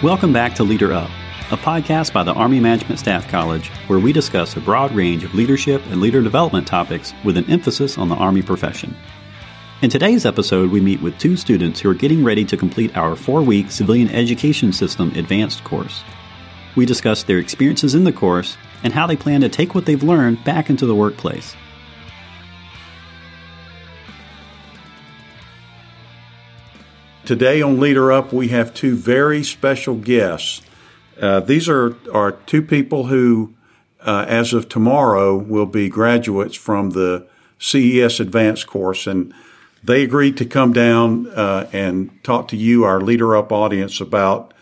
Welcome back to Leader Up, a podcast by the Army Management Staff College where we discuss a broad range of leadership and leader development topics with an emphasis on the Army profession. In today's episode, we meet with two students who are getting ready to complete our four week Civilian Education System Advanced course. We discuss their experiences in the course and how they plan to take what they've learned back into the workplace. Today on Leader Up, we have two very special guests. Uh, these are, are two people who, uh, as of tomorrow, will be graduates from the CES Advanced course. And they agreed to come down uh, and talk to you, our Leader Up audience, about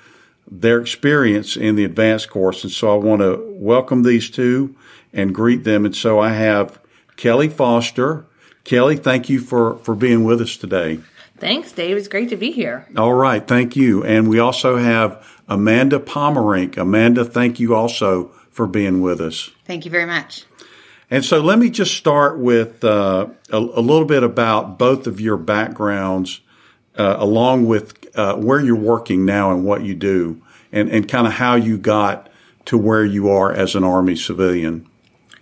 their experience in the advanced course. And so I want to welcome these two and greet them. And so I have Kelly Foster. Kelly, thank you for, for being with us today. Thanks, Dave. It's great to be here. All right. Thank you. And we also have Amanda Pomerink. Amanda, thank you also for being with us. Thank you very much. And so let me just start with uh, a, a, little bit about both of your backgrounds, uh, along with uh, where you're working now and what you do, and, and kind of how you got to where you are as an Army civilian.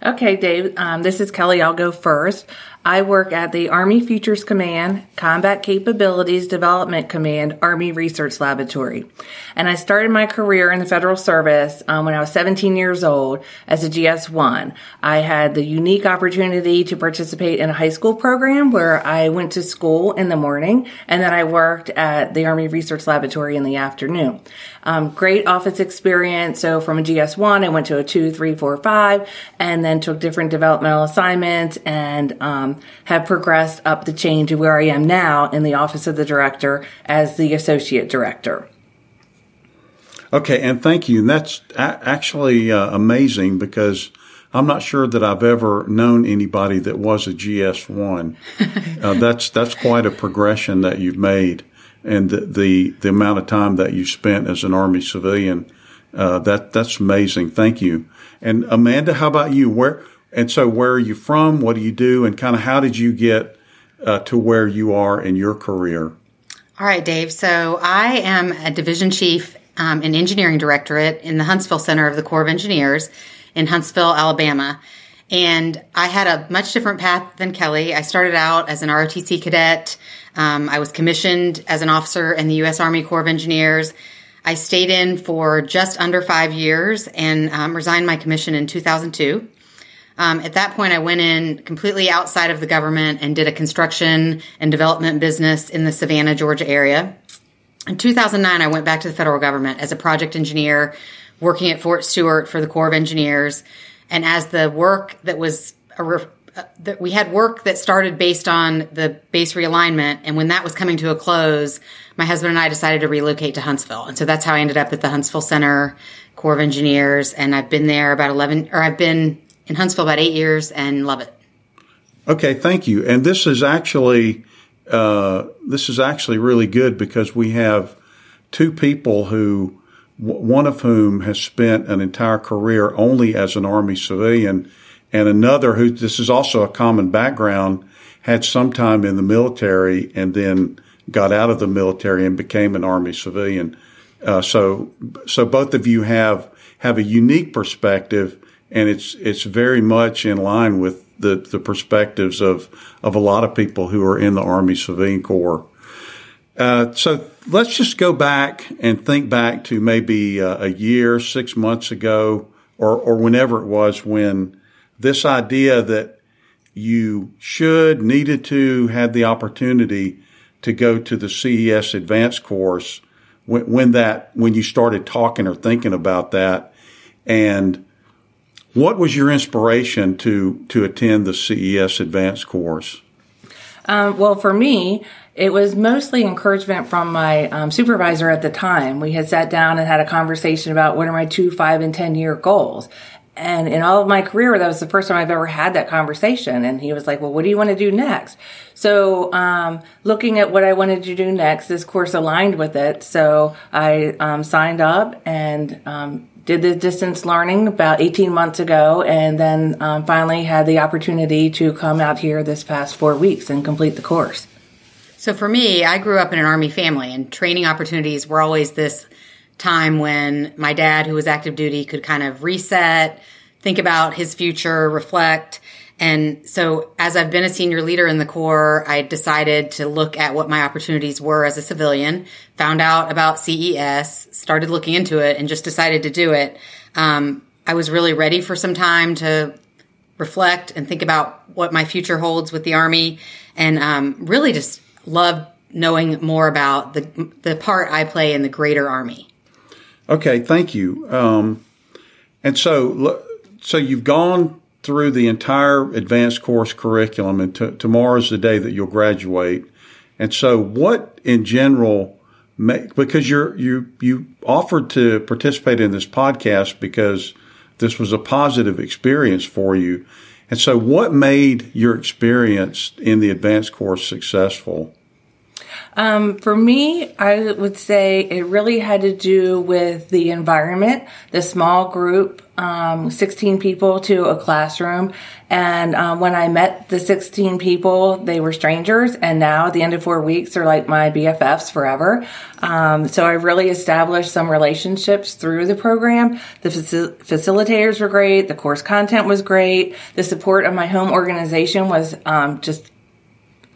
Okay, Dave. Um, this is Kelly. I'll go first. I work at the Army Futures Command, Combat Capabilities Development Command, Army Research Laboratory. And I started my career in the federal service um, when I was 17 years old as a GS1. I had the unique opportunity to participate in a high school program where I went to school in the morning and then I worked at the Army Research Laboratory in the afternoon. Um, great office experience. So from a GS1, I went to a two, three, four, five, and then took different developmental assignments and um, have progressed up the chain to where I am now in the office of the director as the associate director. Okay, and thank you. And that's actually uh, amazing because I'm not sure that I've ever known anybody that was a GS1. uh, that's that's quite a progression that you've made, and the the, the amount of time that you spent as an Army civilian. Uh, that that's amazing. Thank you. And Amanda, how about you? Where and so, where are you from? What do you do? And kind of how did you get uh, to where you are in your career? All right, Dave. So, I am a division chief um, in engineering directorate in the Huntsville Center of the Corps of Engineers in Huntsville, Alabama. And I had a much different path than Kelly. I started out as an ROTC cadet. Um, I was commissioned as an officer in the U.S. Army Corps of Engineers. I stayed in for just under five years and um, resigned my commission in 2002. Um, at that point, I went in completely outside of the government and did a construction and development business in the Savannah, Georgia area. In 2009, I went back to the federal government as a project engineer, working at Fort Stewart for the Corps of Engineers. And as the work that was re- uh, we had work that started based on the base realignment, and when that was coming to a close, my husband and I decided to relocate to Huntsville, and so that's how I ended up at the Huntsville Center Corps of Engineers. And I've been there about eleven, or I've been in Huntsville about eight years and love it. Okay, thank you. And this is actually uh, this is actually really good because we have two people who one of whom has spent an entire career only as an Army civilian, and another who this is also a common background had some time in the military and then got out of the military and became an Army civilian. Uh, so, so both of you have have a unique perspective and it's it's very much in line with the the perspectives of of a lot of people who are in the Army Civilian Corps. Uh, so let's just go back and think back to maybe uh, a year, six months ago, or or whenever it was when this idea that you should, needed to, had the opportunity to go to the CES advanced course when, when that when you started talking or thinking about that and what was your inspiration to to attend the CES advanced course? Um, well, for me, it was mostly encouragement from my um, supervisor at the time. We had sat down and had a conversation about what are my two, five, and 10 year goals. And in all of my career, that was the first time I've ever had that conversation. And he was like, well, what do you want to do next? So, um, looking at what I wanted to do next, this course aligned with it. So I, um, signed up and, um, did the distance learning about 18 months ago and then um, finally had the opportunity to come out here this past four weeks and complete the course. So for me, I grew up in an Army family and training opportunities were always this time when my dad, who was active duty, could kind of reset, think about his future, reflect. And so as I've been a senior leader in the Corps, I decided to look at what my opportunities were as a civilian, found out about CES, started looking into it and just decided to do it. Um, I was really ready for some time to reflect and think about what my future holds with the Army and um, really just love knowing more about the, the part I play in the greater Army. Okay, thank you. Um, and so, so you've gone through the entire advanced course curriculum, and t- tomorrow's the day that you'll graduate. And so, what in general, because you're you you offered to participate in this podcast because this was a positive experience for you. And so, what made your experience in the advanced course successful? Um, for me, I would say it really had to do with the environment, the small group, um, 16 people to a classroom. And um, when I met the 16 people, they were strangers. And now at the end of four weeks, they're like my BFFs forever. Um, so I really established some relationships through the program. The faci- facilitators were great. The course content was great. The support of my home organization was um, just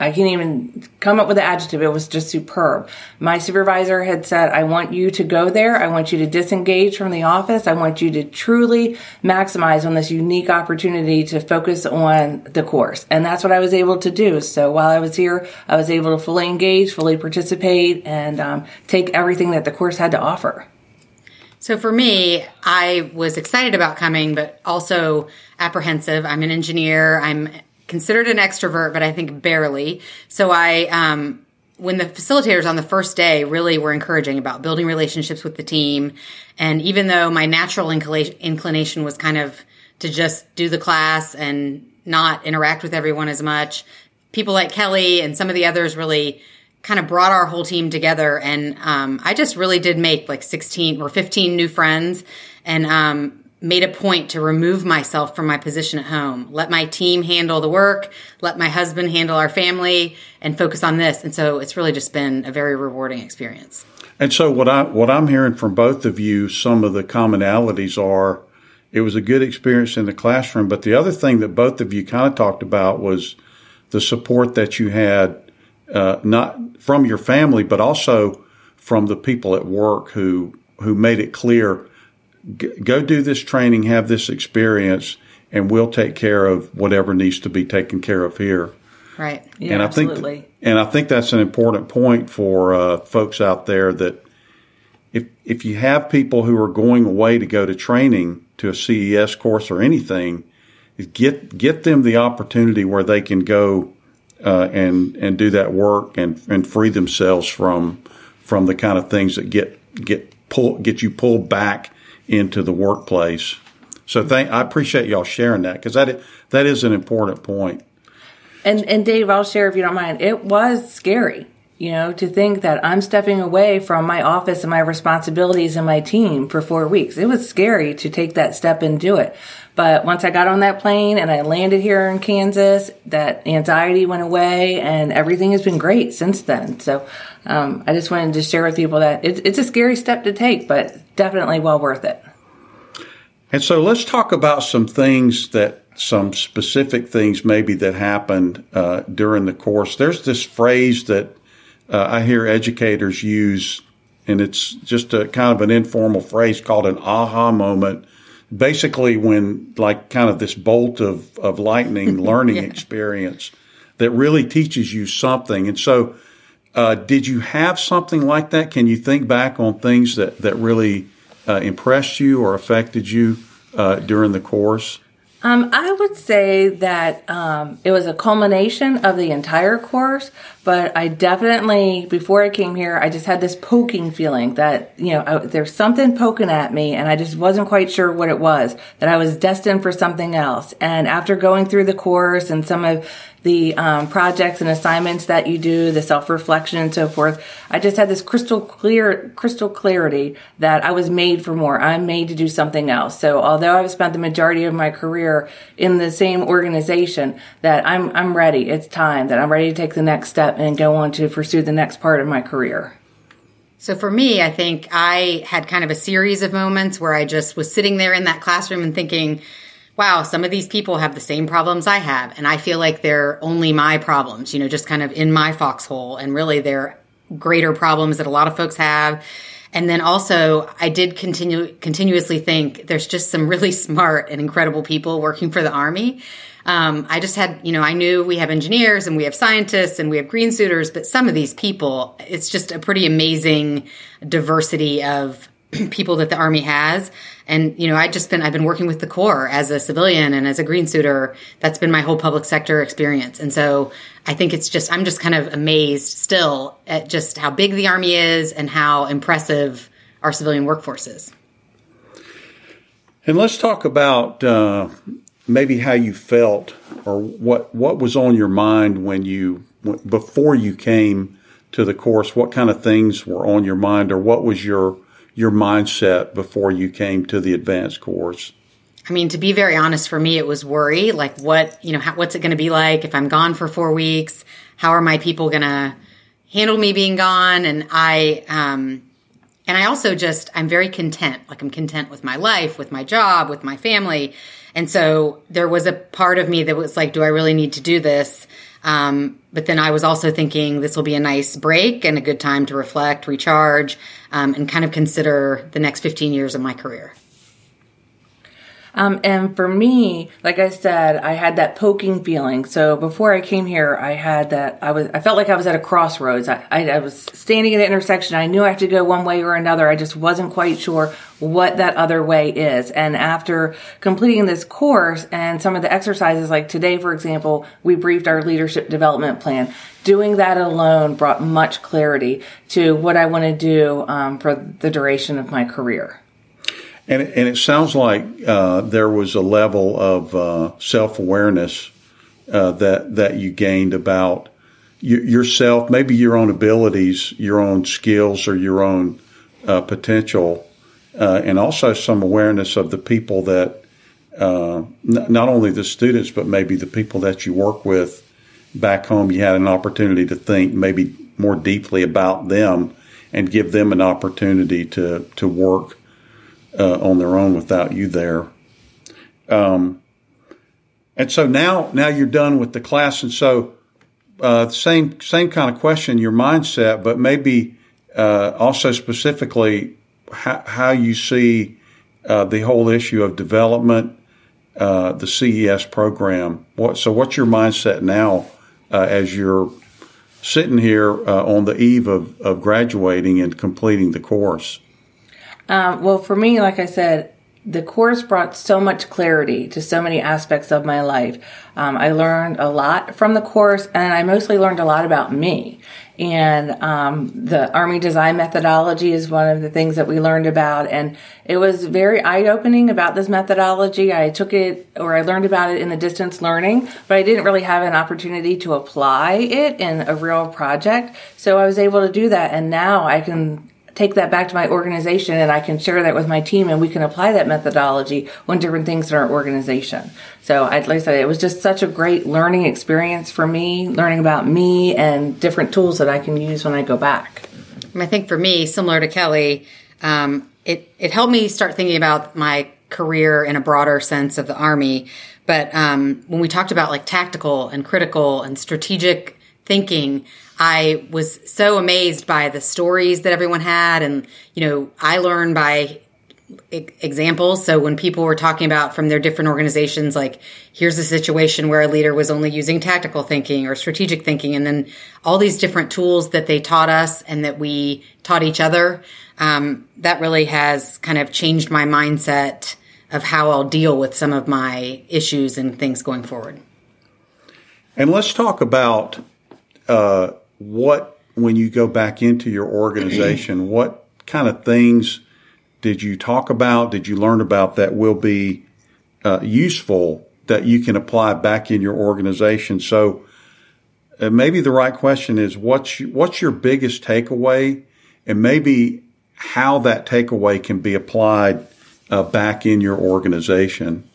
I can't even come up with the adjective. It was just superb. My supervisor had said, I want you to go there. I want you to disengage from the office. I want you to truly maximize on this unique opportunity to focus on the course. And that's what I was able to do. So while I was here, I was able to fully engage, fully participate, and um, take everything that the course had to offer. So for me, I was excited about coming, but also apprehensive. I'm an engineer. I'm considered an extrovert, but I think barely. So I, um, when the facilitators on the first day really were encouraging about building relationships with the team, and even though my natural inclination was kind of to just do the class and not interact with everyone as much, people like Kelly and some of the others really kind of brought our whole team together. And um, I just really did make like 16 or 15 new friends. And um, made a point to remove myself from my position at home, let my team handle the work, let my husband handle our family, and focus on this. And so it's really just been a very rewarding experience. And so what I what I'm hearing from both of you, some of the commonalities are it was a good experience in the classroom, but the other thing that both of you kind of talked about was the support that you had, uh, not from your family, but also from the people at work who who made it clear go do this training, have this experience, and we'll take care of whatever needs to be taken care of here. Right. Yeah, and I absolutely. think, and I think that's an important point for uh, folks out there that if if you have people who are going away to go to training to a CES course or anything, get get them the opportunity where they can go uh, and and do that work and and free themselves from from the kind of things that get get pull get you pulled back into the workplace. So thank, I appreciate y'all sharing that because that, that is an important point. And, and Dave, I'll share if you don't mind. It was scary, you know, to think that I'm stepping away from my office and my responsibilities and my team for four weeks. It was scary to take that step and do it. But once I got on that plane and I landed here in Kansas, that anxiety went away and everything has been great since then. So um, I just wanted to share with people that it, it's a scary step to take, but definitely well worth it. And so let's talk about some things that some specific things maybe that happened uh, during the course. There's this phrase that uh, I hear educators use, and it's just a kind of an informal phrase called an aha moment basically when like kind of this bolt of, of lightning learning yeah. experience that really teaches you something. And so, uh, did you have something like that? Can you think back on things that, that really uh, impressed you or affected you uh, during the course? Um, I would say that um, it was a culmination of the entire course, but I definitely, before I came here, I just had this poking feeling that, you know, there's something poking at me and I just wasn't quite sure what it was, that I was destined for something else. And after going through the course and some of the um, projects and assignments that you do, the self reflection and so forth. I just had this crystal clear, crystal clarity that I was made for more. I'm made to do something else. So although I've spent the majority of my career in the same organization, that I'm I'm ready. It's time that I'm ready to take the next step and go on to pursue the next part of my career. So for me, I think I had kind of a series of moments where I just was sitting there in that classroom and thinking, wow, some of these people have the same problems I have. And I feel like they're only my problems, you know, just kind of in my foxhole. And really they're greater problems that a lot of folks have. And then also I did continue, continuously think there's just some really smart and incredible people working for the Army. Um, I just had, you know, I knew we have engineers and we have scientists and we have green suiters, but some of these people, it's just a pretty amazing diversity of people that the Army has. And, you know, I just been, I've been working with the Corps as a civilian and as a green suiter. That's been my whole public sector experience. And so I think it's just, I'm just kind of amazed still at just how big the Army is and how impressive our civilian workforce is. And let's talk about uh, maybe how you felt or what what was on your mind when you before you came to the course what kind of things were on your mind or what was your your mindset before you came to the advanced course I mean, to be very honest, for me, it was worry. Like, what you know, how, what's it going to be like if I'm gone for four weeks? How are my people going to handle me being gone? And I, um, and I also just, I'm very content. Like, I'm content with my life, with my job, with my family. And so there was a part of me that was like, do I really need to do this? Um, but then I was also thinking this will be a nice break and a good time to reflect, recharge, um, and kind of consider the next 15 years of my career. Um, and for me, like I said, I had that poking feeling. So before I came here, I had that, I was, I felt like I was at a crossroads. I, I, I was standing at an intersection. I knew I had to go one way or another. I just wasn't quite sure what that other way is. And after completing this course and some of the exercises, like today, for example, we briefed our leadership development plan. Doing that alone brought much clarity to what I want to do um, for the duration of my career. And, and it sounds like uh, there was a level of uh, self awareness uh, that that you gained about yourself, maybe your own abilities, your own skills, or your own uh, potential, uh, and also some awareness of the people that uh, n- not only the students, but maybe the people that you work with back home. You had an opportunity to think maybe more deeply about them and give them an opportunity to to work uh, on their own without you there. Um, and so now, now you're done with the class, and so uh, same same kind of question, your mindset, but maybe uh, also specifically how, how you see uh, the whole issue of development, uh, the CES program. What so? What's your mindset now uh, as you're sitting here on the eve of, of graduating and completing the course? Um, well, for me, like I said, the course brought so much clarity to so many aspects of my life. Um, I learned a lot from the course, and I mostly learned a lot about me. And um, the Army design methodology is one of the things that we learned about, and it was very eye-opening about this methodology. I took it, or I learned about it in the distance learning, but I didn't really have an opportunity to apply it in a real project. So I was able to do that, and now I can take that back to my organization and I can share that with my team and we can apply that methodology on different things in our organization. So I'd like I said, it was just such a great learning experience for me, learning about me and different tools that I can use when I go back. I think for me, similar to Kelly, um, it, it helped me start thinking about my career in a broader sense of the Army. But um, when we talked about like tactical and critical and strategic thinking, I was so amazed by the stories that everyone had. And, you know, I learned by examples. So when people were talking about from their different organizations, like here's a situation where a leader was only using tactical thinking or strategic thinking, and then all these different tools that they taught us and that we taught each other, um, that really has kind of changed my mindset of how I'll deal with some of my issues and things going forward. And let's talk about uh, what, when you go back into your organization, what kind of things did you talk about? Did you learn about that will be uh, useful that you can apply back in your organization? So uh, maybe the right question is what's what's your biggest takeaway, and maybe how that takeaway can be applied uh, back in your organization.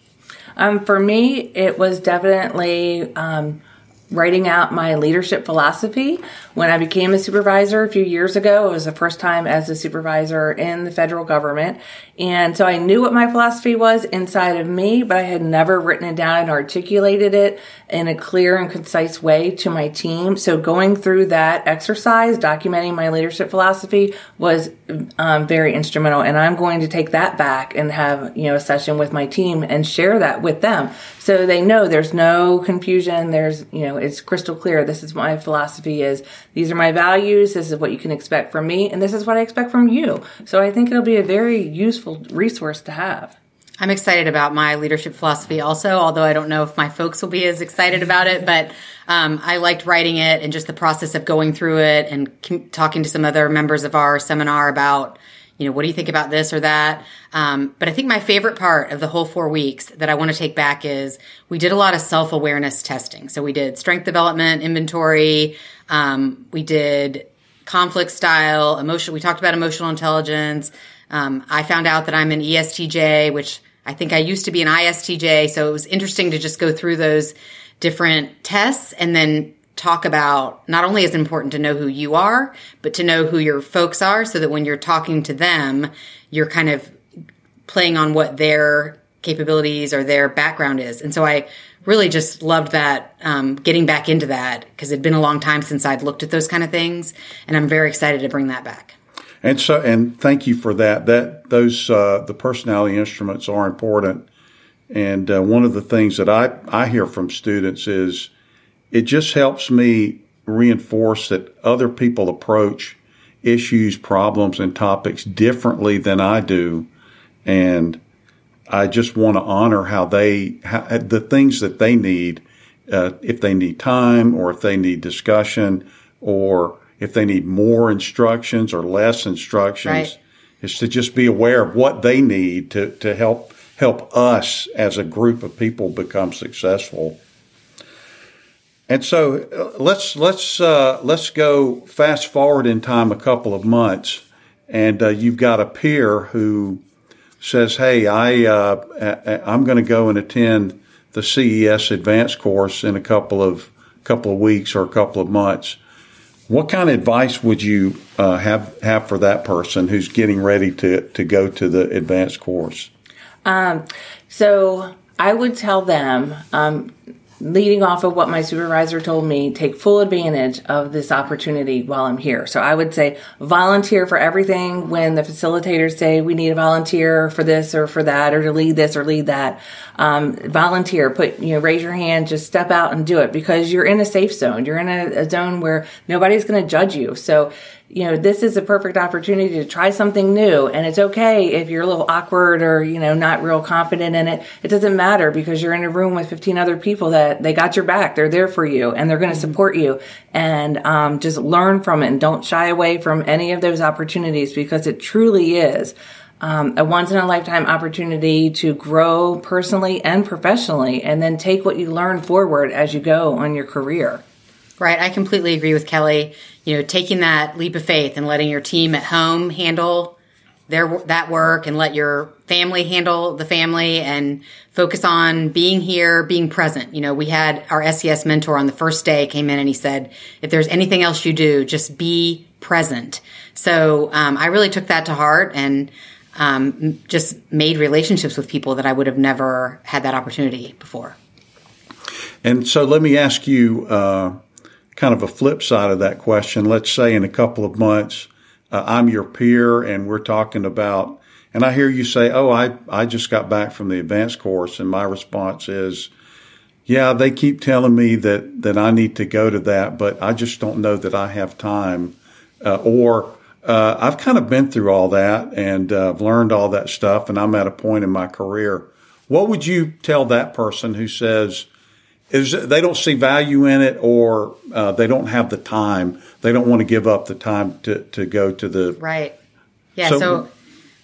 Um, for me, it was definitely um, writing out my leadership philosophy. When I became a supervisor a few years ago, it was the first time as a supervisor in the federal government. And so I knew what my philosophy was inside of me, but I had never written it down and articulated it in a clear and concise way to my team. So going through that exercise, documenting my leadership philosophy was um, very instrumental. And I'm going to take that back and have, you know, a session with my team and share that with them. So they know there's no confusion. There's, you know, it's crystal clear. This is my philosophy is these are my values. This is what you can expect from me. And this is what I expect from you. So I think it'll be a very useful resource to have. I'm excited about my leadership philosophy also, although I don't know if my folks will be as excited about it, but um, I liked writing it and just the process of going through it and talking to some other members of our seminar about, you know, what do you think about this or that? Um, but I think my favorite part of the whole four weeks that I want to take back is we did a lot of self awareness testing. So we did strength development, inventory, um, we did conflict style, emotional. We talked about emotional intelligence. Um, I found out that I'm an ESTJ, which I think I used to be an ISTJ. So it was interesting to just go through those different tests and then talk about not only is it important to know who you are, but to know who your folks are so that when you're talking to them, you're kind of playing on what their capabilities or their background is. And so I really just loved that, um, getting back into that because it'd been a long time since I'd looked at those kind of things. And I'm very excited to bring that back. And so, and thank you for that. That those uh, the personality instruments are important. And uh, one of the things that I I hear from students is it just helps me reinforce that other people approach issues, problems, and topics differently than I do, and I just want to honor how they how, the things that they need. Uh, if they need time, or if they need discussion, or if they need more instructions or less instructions, right. is to just be aware of what they need to, to help help us as a group of people become successful. And so uh, let's let's uh, let's go fast forward in time a couple of months, and uh, you've got a peer who says, "Hey, I uh, I'm going to go and attend the CES advanced course in a couple of couple of weeks or a couple of months." What kind of advice would you uh, have have for that person who's getting ready to to go to the advanced course? Um, so I would tell them um, leading off of what my supervisor told me, take full advantage of this opportunity while I'm here. So I would say volunteer for everything when the facilitators say we need a volunteer for this or for that or to lead this or lead that. Um, volunteer, put, you know, raise your hand, just step out and do it because you're in a safe zone. You're in a, a zone where nobody's going to judge you. So you know, this is a perfect opportunity to try something new. And it's okay if you're a little awkward or, you know, not real confident in it. It doesn't matter because you're in a room with 15 other people that they got your back. They're there for you and they're going to mm-hmm. support you. And um, just learn from it and don't shy away from any of those opportunities because it truly is. Um, a once in a lifetime opportunity to grow personally and professionally, and then take what you learn forward as you go on your career. Right. I completely agree with Kelly. You know, taking that leap of faith and letting your team at home handle their that work and let your family handle the family and focus on being here, being present. You know, we had our SES mentor on the first day came in and he said, if there's anything else you do, just be present. So um, I really took that to heart and um, just made relationships with people that I would have never had that opportunity before. And so let me ask you, uh, kind of a flip side of that question. Let's say in a couple of months, uh, I'm your peer and we're talking about, and I hear you say, Oh, I, I just got back from the advanced course. And my response is, yeah, they keep telling me that, that I need to go to that, but I just don't know that I have time. Uh, or, uh, I've kind of been through all that and uh, I've learned all that stuff and I'm at a point in my career. What would you tell that person who says, is they don't see value in it or uh, they don't have the time. They don't want to give up the time to, to go to the right. Yeah. So, so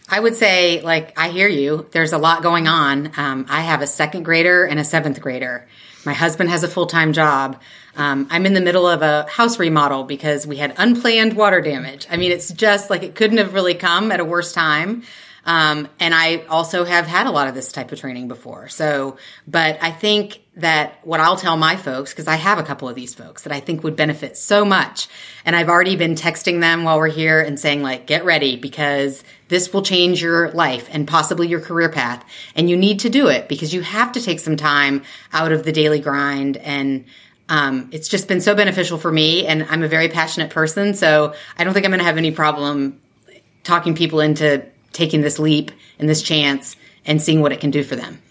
I would say, like, I hear you. There's a lot going on. Um, I have a second grader and a seventh grader. My husband has a full time job. Um, I'm in the middle of a house remodel because we had unplanned water damage. I mean, it's just like it couldn't have really come at a worse time. Um, and I also have had a lot of this type of training before. So, but I think that what I'll tell my folks, because I have a couple of these folks that I think would benefit so much. And I've already been texting them while we're here and saying, like, get ready because this will change your life and possibly your career path. And you need to do it because you have to take some time out of the daily grind. And um, it's just been so beneficial for me. And I'm a very passionate person. So I don't think I'm going to have any problem talking people into taking this leap and this chance and seeing what it can do for them.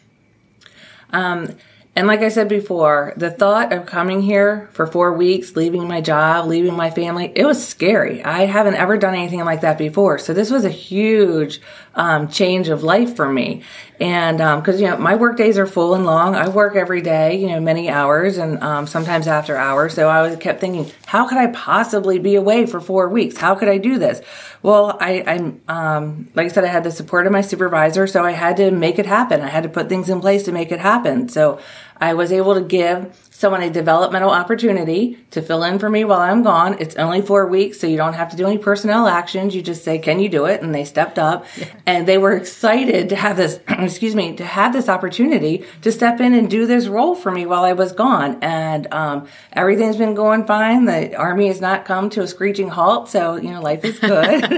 Um, and like I said before, the thought of coming here for four weeks, leaving my job, leaving my family, it was scary. I haven't ever done anything like that before. So this was a huge um, change of life for me. And because, um, you know, my work days are full and long. I work every day, you know, many hours and um, sometimes after hours. So I was kept thinking, how could I possibly be away for four weeks? How could I do this? Well, I, I'm, um, like I said, I had the support of my supervisor. So I had to make it happen. I had to put things in place to make it happen. So I was able to give someone a developmental opportunity to fill in for me while I'm gone. It's only four weeks, so you don't have to do any personnel actions. You just say, "Can you do it?" And they stepped up, yeah. and they were excited to have this. excuse me, to have this opportunity to step in and do this role for me while I was gone. And um, everything's been going fine. The army has not come to a screeching halt, so you know life is good.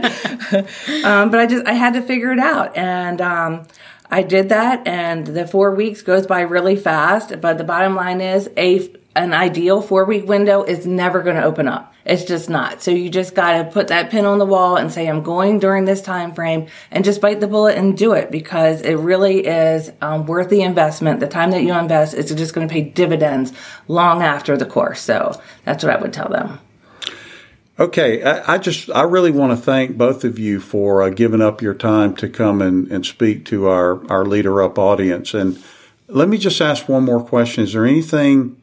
um, but I just I had to figure it out, and. Um, I did that and the four weeks goes by really fast. But the bottom line is a, an ideal four week window is never going to open up. It's just not. So you just got to put that pin on the wall and say, I'm going during this time frame and just bite the bullet and do it because it really is um, worth the investment. The time that you invest is just going to pay dividends long after the course. So that's what I would tell them. Okay, I, I, just I really want to thank both of you for uh, giving up your time to come and, and speak to our our leader up audience. And let me just ask one more question: Is there anything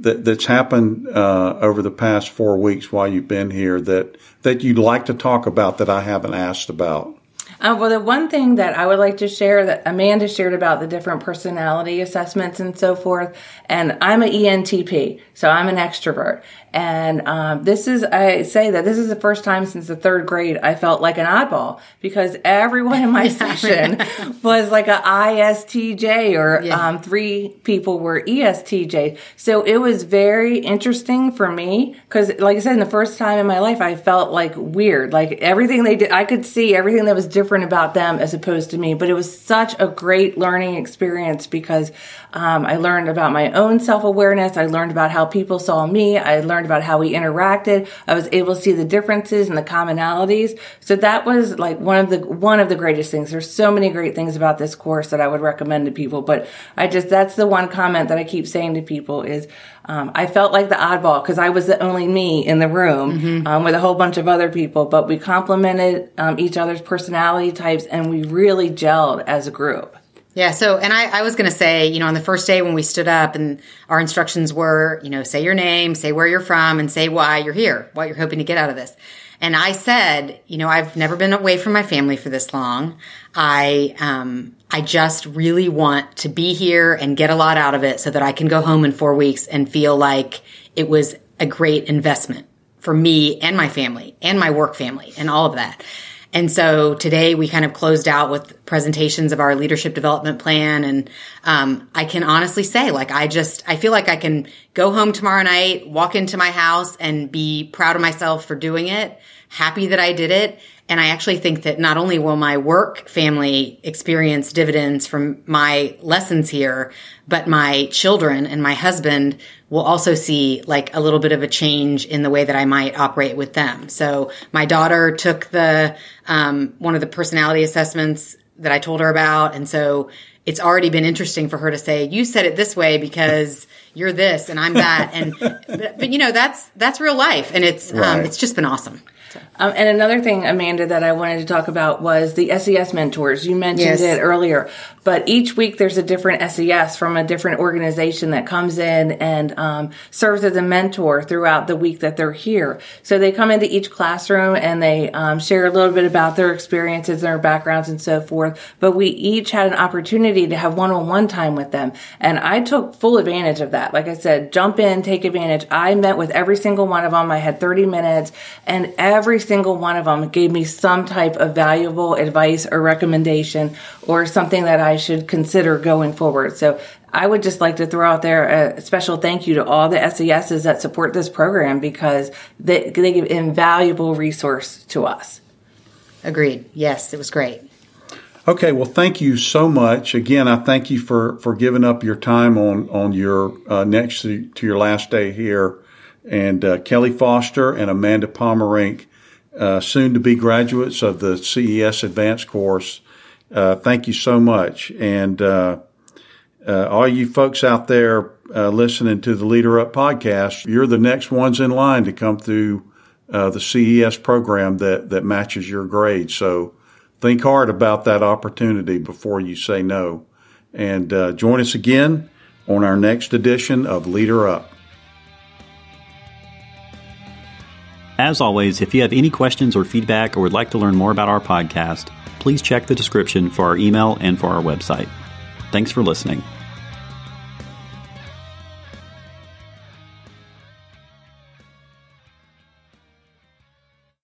that that's happened uh, over the past four weeks while you've been here that that you'd like to talk about that I haven't asked about? Uh, well, the one thing that I would like to share that Amanda shared about the different personality assessments and so forth, and I'm an ENTP, so I'm an extrovert. And um, this is, I say that this is the first time since the third grade I felt like an oddball because everyone in my session was like a ISTJ or yeah. um, three people were ESTJ. So it was very interesting for me because, like I said, in the first time in my life, I felt like weird. Like everything they did, I could see everything that was different about them as opposed to me. But it was such a great learning experience because um, I learned about my own self awareness. I learned about how people saw me. I learned about how we interacted. I was able to see the differences and the commonalities. So that was like one of the one of the greatest things. There's so many great things about this course that I would recommend to people. But I just that's the one comment that I keep saying to people is um, I felt like the oddball because I was the only me in the room mm-hmm. um, with a whole bunch of other people. But we complemented um, each other's personality types and we really gelled as a group. Yeah. So, and I, I was going to say, you know, on the first day when we stood up and our instructions were, you know, say your name, say where you're from, and say why you're here, what you're hoping to get out of this. And I said, you know, I've never been away from my family for this long. I, um, I just really want to be here and get a lot out of it so that I can go home in four weeks and feel like it was a great investment for me and my family and my work family and all of that. And so today we kind of closed out with presentations of our leadership development plan. And um, I can honestly say, like, I just, I feel like I can go home tomorrow night, walk into my house and be proud of myself for doing it, happy that I did it. And I actually think that not only will my work family experience dividends from my lessons here, but my children and my husband will also see like a little bit of a change in the way that I might operate with them. So my daughter took the, um, one of the personality assessments that I told her about. And so it's already been interesting for her to say, you said it this way because you're this and I'm that. And, but, but you know, that's, that's real life. And it's, um, right. um, it's just been awesome. Um, and another thing, Amanda, that I wanted to talk about was the SES mentors. You mentioned yes. it earlier, but each week there's a different SES from a different organization that comes in and um, serves as a mentor throughout the week that they're here. So they come into each classroom and they um, share a little bit about their experiences, and their backgrounds, and so forth. But we each had an opportunity to have one-on-one time with them, and I took full advantage of that. Like I said, jump in, take advantage. I met with every single one of them. I had 30 minutes, and every every single one of them gave me some type of valuable advice or recommendation or something that I should consider going forward. So I would just like to throw out there a special thank you to all the SESs that support this program because they, they give invaluable resource to us. Agreed. Yes, it was great. Okay, well, thank you so much. Again, I thank you for, for giving up your time on on your uh, next to, to, your last day here. And uh, Kelly Foster and Amanda Pomerink, uh, soon to be graduates of the CES Advanced course. Uh, thank you so much. And uh, uh, all you folks out there listening to the Leader Up podcast, you're the next ones in line to come through the CES program that that matches your grade. So think hard about that opportunity before you say no. And uh, join us again on our next edition of Leader Up. As always, if you have any questions or feedback or would like to learn more about our podcast, please check the description for our email and for our website. Thanks for listening.